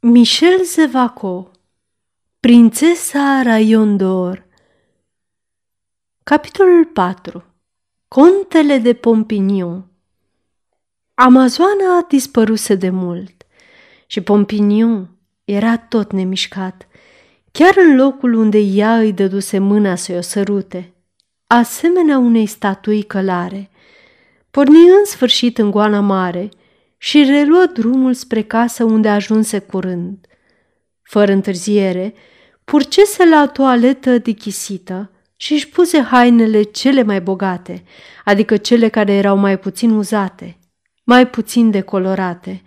Michel Zevaco Prințesa Raion d'Or Capitolul 4 Contele de Pompignon Amazoana dispăruse de mult și Pompignon era tot nemișcat, chiar în locul unde ea îi dăduse mâna să-i o sărute, asemenea unei statui călare. Porni în sfârșit în goana mare și reluă drumul spre casă unde ajunse curând. Fără întârziere, purcese la toaletă dichisită și își puse hainele cele mai bogate, adică cele care erau mai puțin uzate, mai puțin decolorate.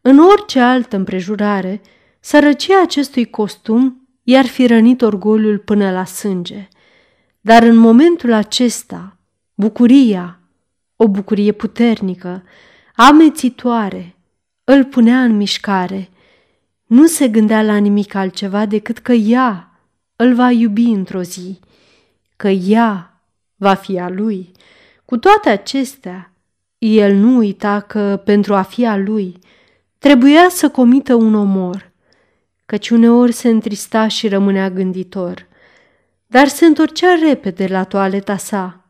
În orice altă împrejurare, sărăcia acestui costum i-ar fi rănit orgoliul până la sânge. Dar în momentul acesta, bucuria, o bucurie puternică, amețitoare, îl punea în mișcare. Nu se gândea la nimic altceva decât că ea îl va iubi într-o zi, că ea va fi a lui. Cu toate acestea, el nu uita că, pentru a fi a lui, trebuia să comită un omor, căci uneori se întrista și rămânea gânditor, dar se întorcea repede la toaleta sa.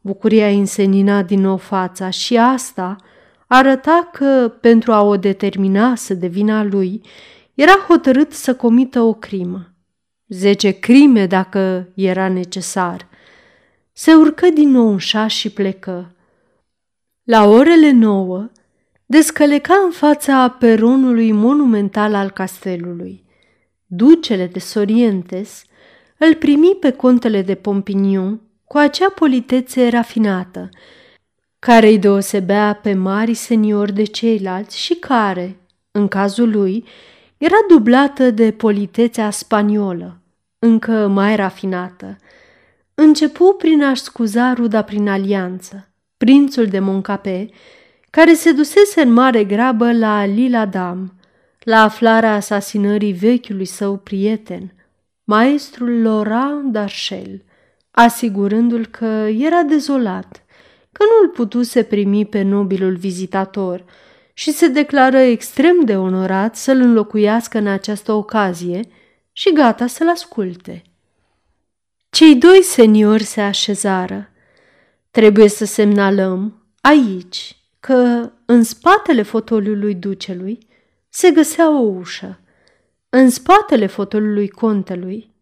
Bucuria îi însenina din nou fața și asta – arăta că, pentru a o determina să devină a lui, era hotărât să comită o crimă. Zece crime dacă era necesar. Se urcă din nou în șas și plecă. La orele nouă, descăleca în fața peronului monumental al castelului. Ducele de Sorientes îl primi pe contele de Pompignon cu acea politețe rafinată, care îi deosebea pe mari seniori de ceilalți și care, în cazul lui, era dublată de politețea spaniolă, încă mai rafinată. Începu prin a-și scuza ruda prin alianță, prințul de Moncape, care se dusese în mare grabă la Lila Dam, la aflarea asasinării vechiului său prieten, maestrul Laurent d'Archel, asigurându-l că era dezolat – că nu îl putuse primi pe nobilul vizitator și se declară extrem de onorat să-l înlocuiască în această ocazie și gata să-l asculte. Cei doi seniori se așezară. Trebuie să semnalăm aici că în spatele fotoliului ducelui se găsea o ușă. În spatele fotoliului contelui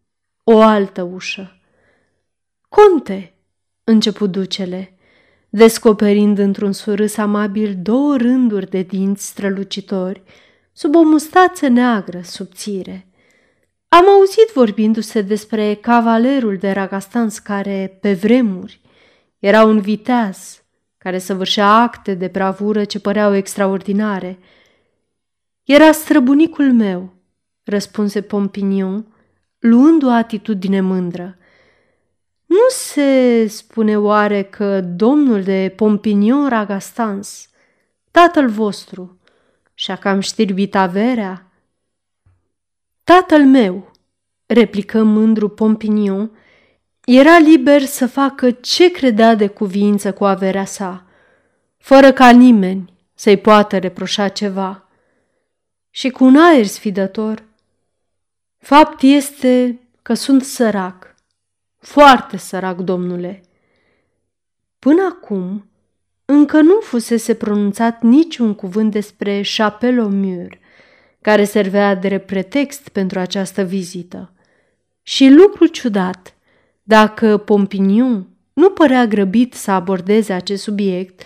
o altă ușă. Conte, început ducele, descoperind într-un surâs amabil două rânduri de dinți strălucitori, sub o mustață neagră subțire. Am auzit vorbindu-se despre cavalerul de Ragastans care, pe vremuri, era un viteaz care săvârșea acte de bravură ce păreau extraordinare. Era străbunicul meu, răspunse Pompignon, luând o atitudine mândră. Nu se spune oare că domnul de Pompignon Ragastans, tatăl vostru, și-a cam știrbit averea? Tatăl meu, replică mândru Pompignon, era liber să facă ce credea de cuvință cu averea sa, fără ca nimeni să-i poată reproșa ceva. Și cu un aer sfidător, fapt este că sunt sărac foarte sărac, domnule. Până acum, încă nu fusese pronunțat niciun cuvânt despre Chapelle Mur, care servea de pretext pentru această vizită. Și lucru ciudat, dacă Pompignon nu părea grăbit să abordeze acest subiect,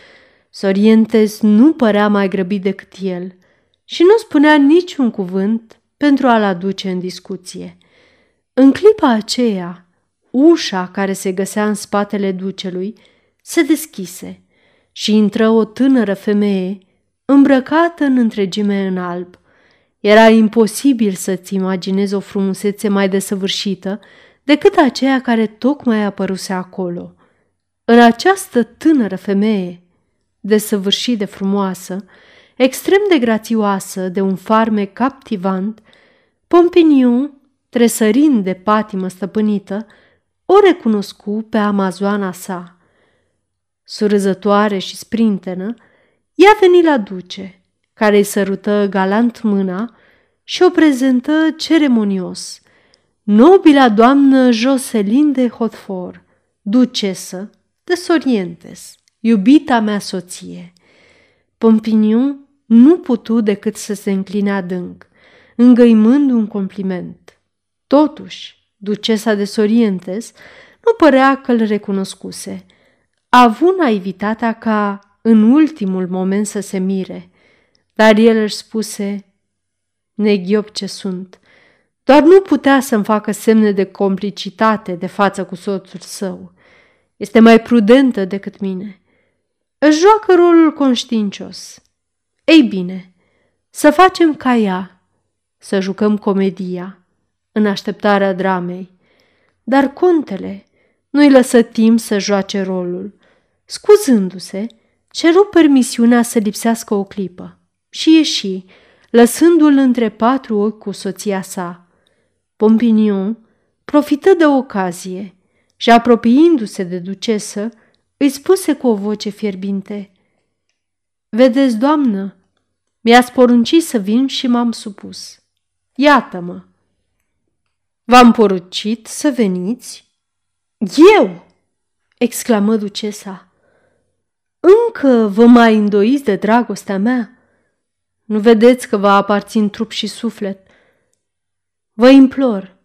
Sorientes nu părea mai grăbit decât el și nu spunea niciun cuvânt pentru a-l aduce în discuție. În clipa aceea, Ușa care se găsea în spatele ducelui se deschise și intră o tânără femeie îmbrăcată în întregime în alb. Era imposibil să-ți imaginezi o frumusețe mai desăvârșită decât aceea care tocmai apăruse acolo. În această tânără femeie, desăvârșit de frumoasă, extrem de grațioasă, de un farme captivant, Pompignon, tresărind de patimă stăpânită, o recunoscu pe amazoana sa. Surâzătoare și sprintenă, ea veni la duce, care îi sărută galant mâna și o prezentă ceremonios. Nobila doamnă Jocelyn de Hotfort, ducesă de Sorientes, iubita mea soție. Pompiniu nu putu decât să se încline adânc, îngăimând un compliment. Totuși, ducesa de Sorientes nu părea că îl recunoscuse. A avut naivitatea ca în ultimul moment să se mire, dar el își spuse, neghiop ce sunt, doar nu putea să-mi facă semne de complicitate de față cu soțul său. Este mai prudentă decât mine. Își joacă rolul conștiincios. Ei bine, să facem ca ea, să jucăm comedia, în așteptarea dramei. Dar contele nu-i lăsă timp să joace rolul. Scuzându-se, ceru permisiunea să lipsească o clipă și ieși, lăsându-l între patru ochi cu soția sa. Pompinion profită de ocazie și, apropiindu-se de ducesă, îi spuse cu o voce fierbinte, Vedeți, doamnă, mi-ați poruncit să vin și m-am supus. Iată-mă! V-am poruncit să veniți? Eu! exclamă ducesa. Încă vă mai îndoiți de dragostea mea? Nu vedeți că vă aparțin trup și suflet? Vă implor,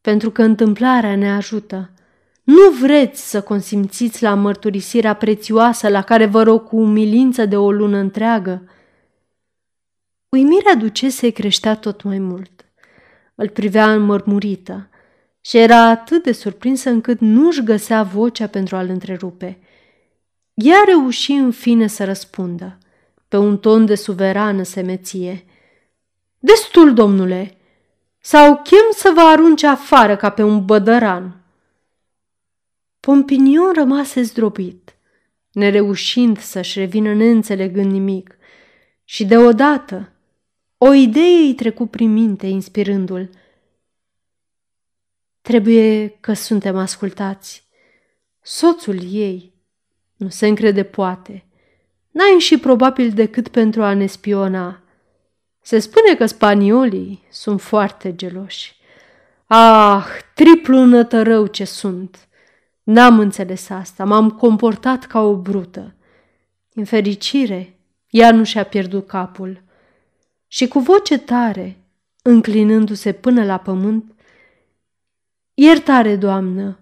pentru că întâmplarea ne ajută. Nu vreți să consimțiți la mărturisirea prețioasă la care vă rog cu umilință de o lună întreagă? Uimirea ducesei creștea tot mai mult. Îl privea înmărmurită și era atât de surprinsă încât nu-și găsea vocea pentru a-l întrerupe. Ea reuși în fine să răspundă, pe un ton de suverană semeție. Destul, domnule, sau chem să vă arunce afară ca pe un bădăran. Pompinion rămase zdrobit, nereușind să-și revină neînțelegând nimic, și deodată o idee îi trecu prin minte, inspirându-l. Trebuie că suntem ascultați. Soțul ei nu se încrede poate. N-ai și probabil decât pentru a ne spiona. Se spune că spaniolii sunt foarte geloși. Ah, triplu nătărău ce sunt! N-am înțeles asta, m-am comportat ca o brută. În fericire, ea nu și-a pierdut capul. Și cu voce tare, înclinându-se până la pământ, Iertare, doamnă,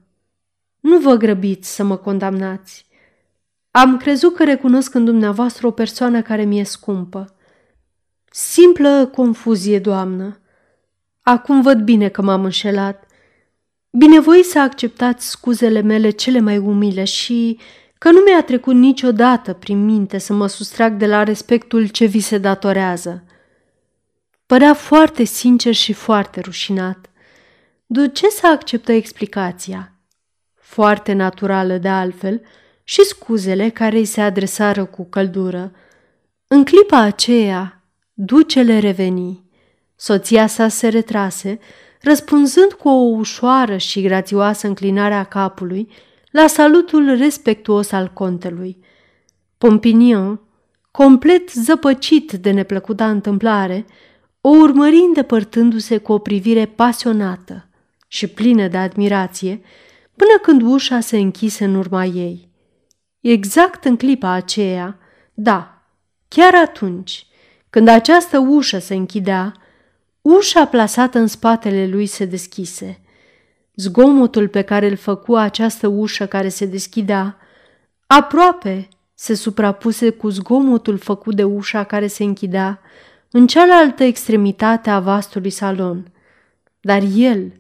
nu vă grăbiți să mă condamnați. Am crezut că recunosc în dumneavoastră o persoană care mi-e scumpă. Simplă confuzie, doamnă. Acum văd bine că m-am înșelat. Binevoi să acceptați scuzele mele cele mai umile și că nu mi-a trecut niciodată prin minte să mă sustrag de la respectul ce vi se datorează. Părea foarte sincer și foarte rușinat. Ducesa acceptă explicația, foarte naturală de altfel, și scuzele care îi se adresară cu căldură. În clipa aceea, ducele reveni. Soția sa se retrase, răspunzând cu o ușoară și grațioasă înclinare a capului la salutul respectuos al contelui. Pompinion, complet zăpăcit de neplăcuta întâmplare, o urmări îndepărtându-se cu o privire pasionată și plină de admirație, până când ușa se închise în urma ei. Exact în clipa aceea, da, chiar atunci, când această ușă se închidea, ușa plasată în spatele lui se deschise. Zgomotul pe care îl făcu această ușă care se deschidea, aproape se suprapuse cu zgomotul făcut de ușa care se închidea în cealaltă extremitate a vastului salon. Dar el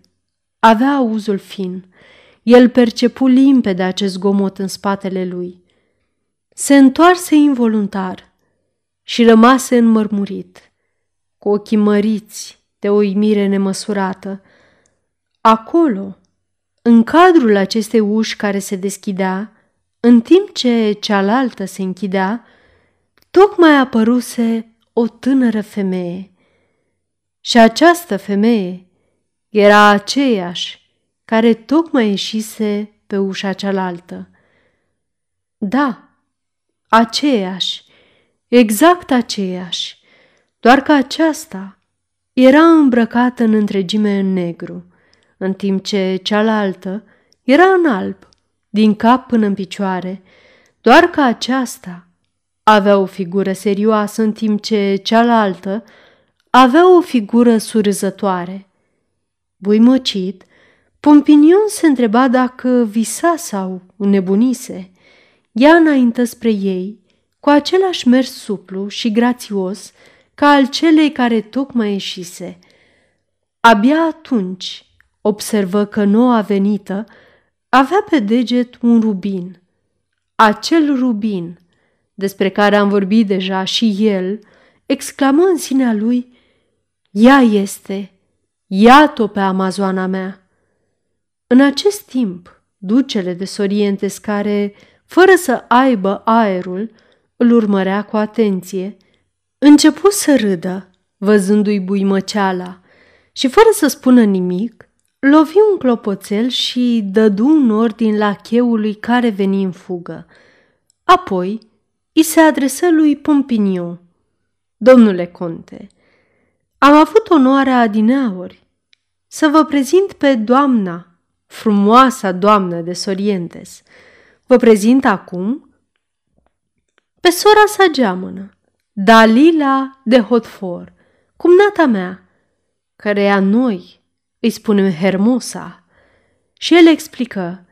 avea auzul fin el percepu limpede acest gomot în spatele lui. Se întoarse involuntar și rămase înmărmurit, cu ochii măriți de o imire nemăsurată. Acolo, în cadrul acestei uși care se deschidea, în timp ce cealaltă se închidea, tocmai apăruse o tânără femeie. Și această femeie era aceeași care tocmai ieșise pe ușa cealaltă. Da, aceeași, exact aceeași, doar că aceasta era îmbrăcată în întregime în negru, în timp ce cealaltă era în alb, din cap până în picioare, doar că aceasta avea o figură serioasă, în timp ce cealaltă avea o figură surzătoare. Buimăcit, Pompinion se întreba dacă visa sau nebunise. Ea înaintă spre ei, cu același mers suplu și grațios ca al celei care tocmai ieșise. Abia atunci observă că noua venită avea pe deget un rubin. Acel rubin, despre care am vorbit deja și el, exclamă în sinea lui, Ea este, iată-o pe amazoana mea. În acest timp, ducele de Sorientes care, fără să aibă aerul, îl urmărea cu atenție, începu să râdă, văzându-i buimăceala, și fără să spună nimic, lovi un clopoțel și dădu un ordin la cheului care veni în fugă. Apoi îi se adresă lui Pompiniu. Domnule conte, am avut onoarea adineauri să vă prezint pe doamna, frumoasa doamnă de Sorientes. Vă prezint acum pe sora sa geamănă, Dalila de Hotfor, cumnata mea, căreia noi îi spunem Hermosa. Și el explică,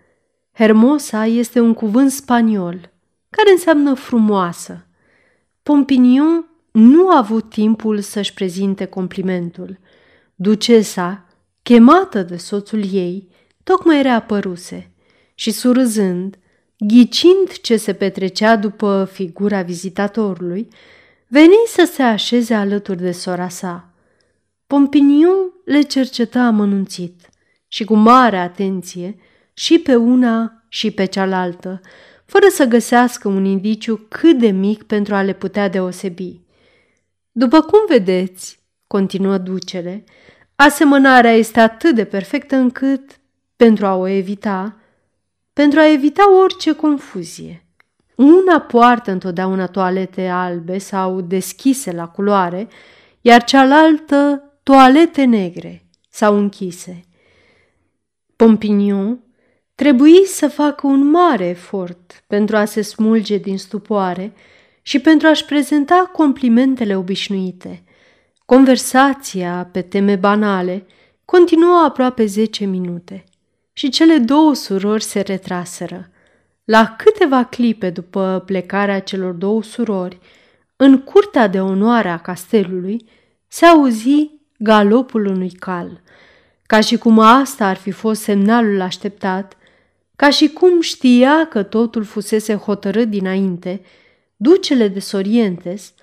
Hermosa este un cuvânt spaniol care înseamnă frumoasă. Pompinion nu a avut timpul să-și prezinte complimentul. Ducesa, chemată de soțul ei, tocmai reapăruse și surâzând, ghicind ce se petrecea după figura vizitatorului, veni să se așeze alături de sora sa. Pompiniu le cerceta amănunțit și cu mare atenție și pe una și pe cealaltă, fără să găsească un indiciu cât de mic pentru a le putea deosebi. După cum vedeți, continuă ducele, asemănarea este atât de perfectă încât, pentru a o evita, pentru a evita orice confuzie, una poartă întotdeauna toalete albe sau deschise la culoare, iar cealaltă toalete negre sau închise. Pompignon Trebuie să facă un mare efort pentru a se smulge din stupoare și pentru a-și prezenta complimentele obișnuite. Conversația pe teme banale continuă aproape zece minute și cele două surori se retraseră. La câteva clipe după plecarea celor două surori, în curtea de onoare a castelului, se auzi galopul unui cal. Ca și cum asta ar fi fost semnalul așteptat, ca și cum știa că totul fusese hotărât dinainte, ducele de Sorientes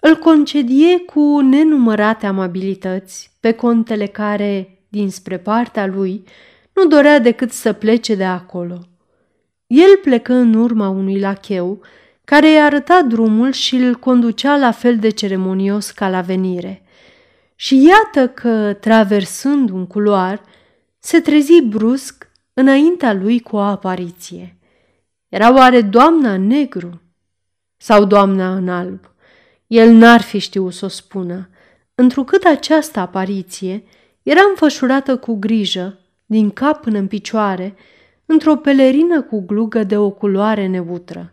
îl concedie cu nenumărate amabilități pe contele care, dinspre partea lui, nu dorea decât să plece de acolo. El plecă în urma unui lacheu care îi arăta drumul și îl conducea la fel de ceremonios ca la venire. Și iată că, traversând un culoar, se trezi brusc înaintea lui cu o apariție. Era oare doamna în negru sau doamna în alb? El n-ar fi știut să o spună, întrucât această apariție era înfășurată cu grijă, din cap până în picioare, într-o pelerină cu glugă de o culoare neutră.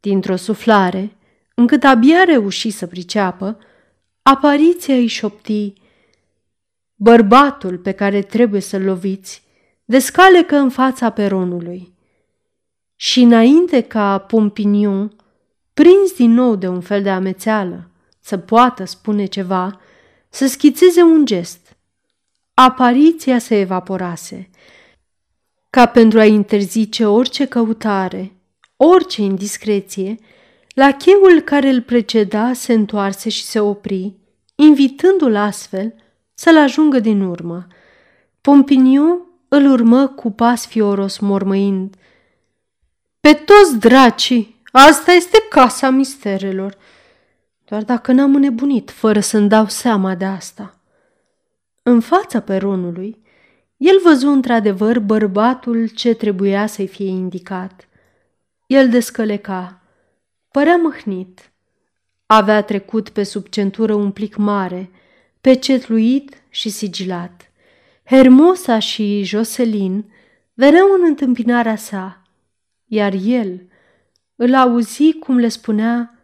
Dintr-o suflare, încât abia reuși să priceapă, apariția îi șopti Bărbatul pe care trebuie să-l loviți descalecă în fața peronului. Și înainte ca Pompinion, prins din nou de un fel de amețeală, să poată spune ceva, să schițeze un gest. Apariția se evaporase, ca pentru a interzice orice căutare, orice indiscreție, la cheul care îl preceda se întoarse și se opri, invitându-l astfel să-l ajungă din urmă. Pompiniu îl urmă cu pas fioros mormăind. Pe toți dracii, asta este casa misterelor. Doar dacă n-am înnebunit, fără să-mi dau seama de asta. În fața peronului, el văzu într-adevăr bărbatul ce trebuia să-i fie indicat. El descăleca, părea măhnit. Avea trecut pe sub centură un plic mare, pecetluit și sigilat. Hermosa și Joselin veneau în întâmpinarea sa, iar el îl auzi cum le spunea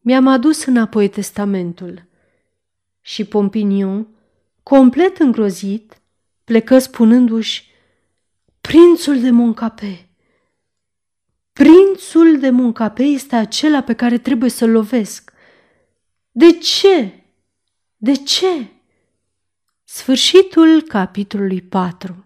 Mi-am adus înapoi testamentul. Și Pompinion, complet îngrozit, plecă spunându-și Prințul de Moncape. Prințul de Moncape este acela pe care trebuie să-l lovesc. De ce? De ce? Sfârșitul capitolului 4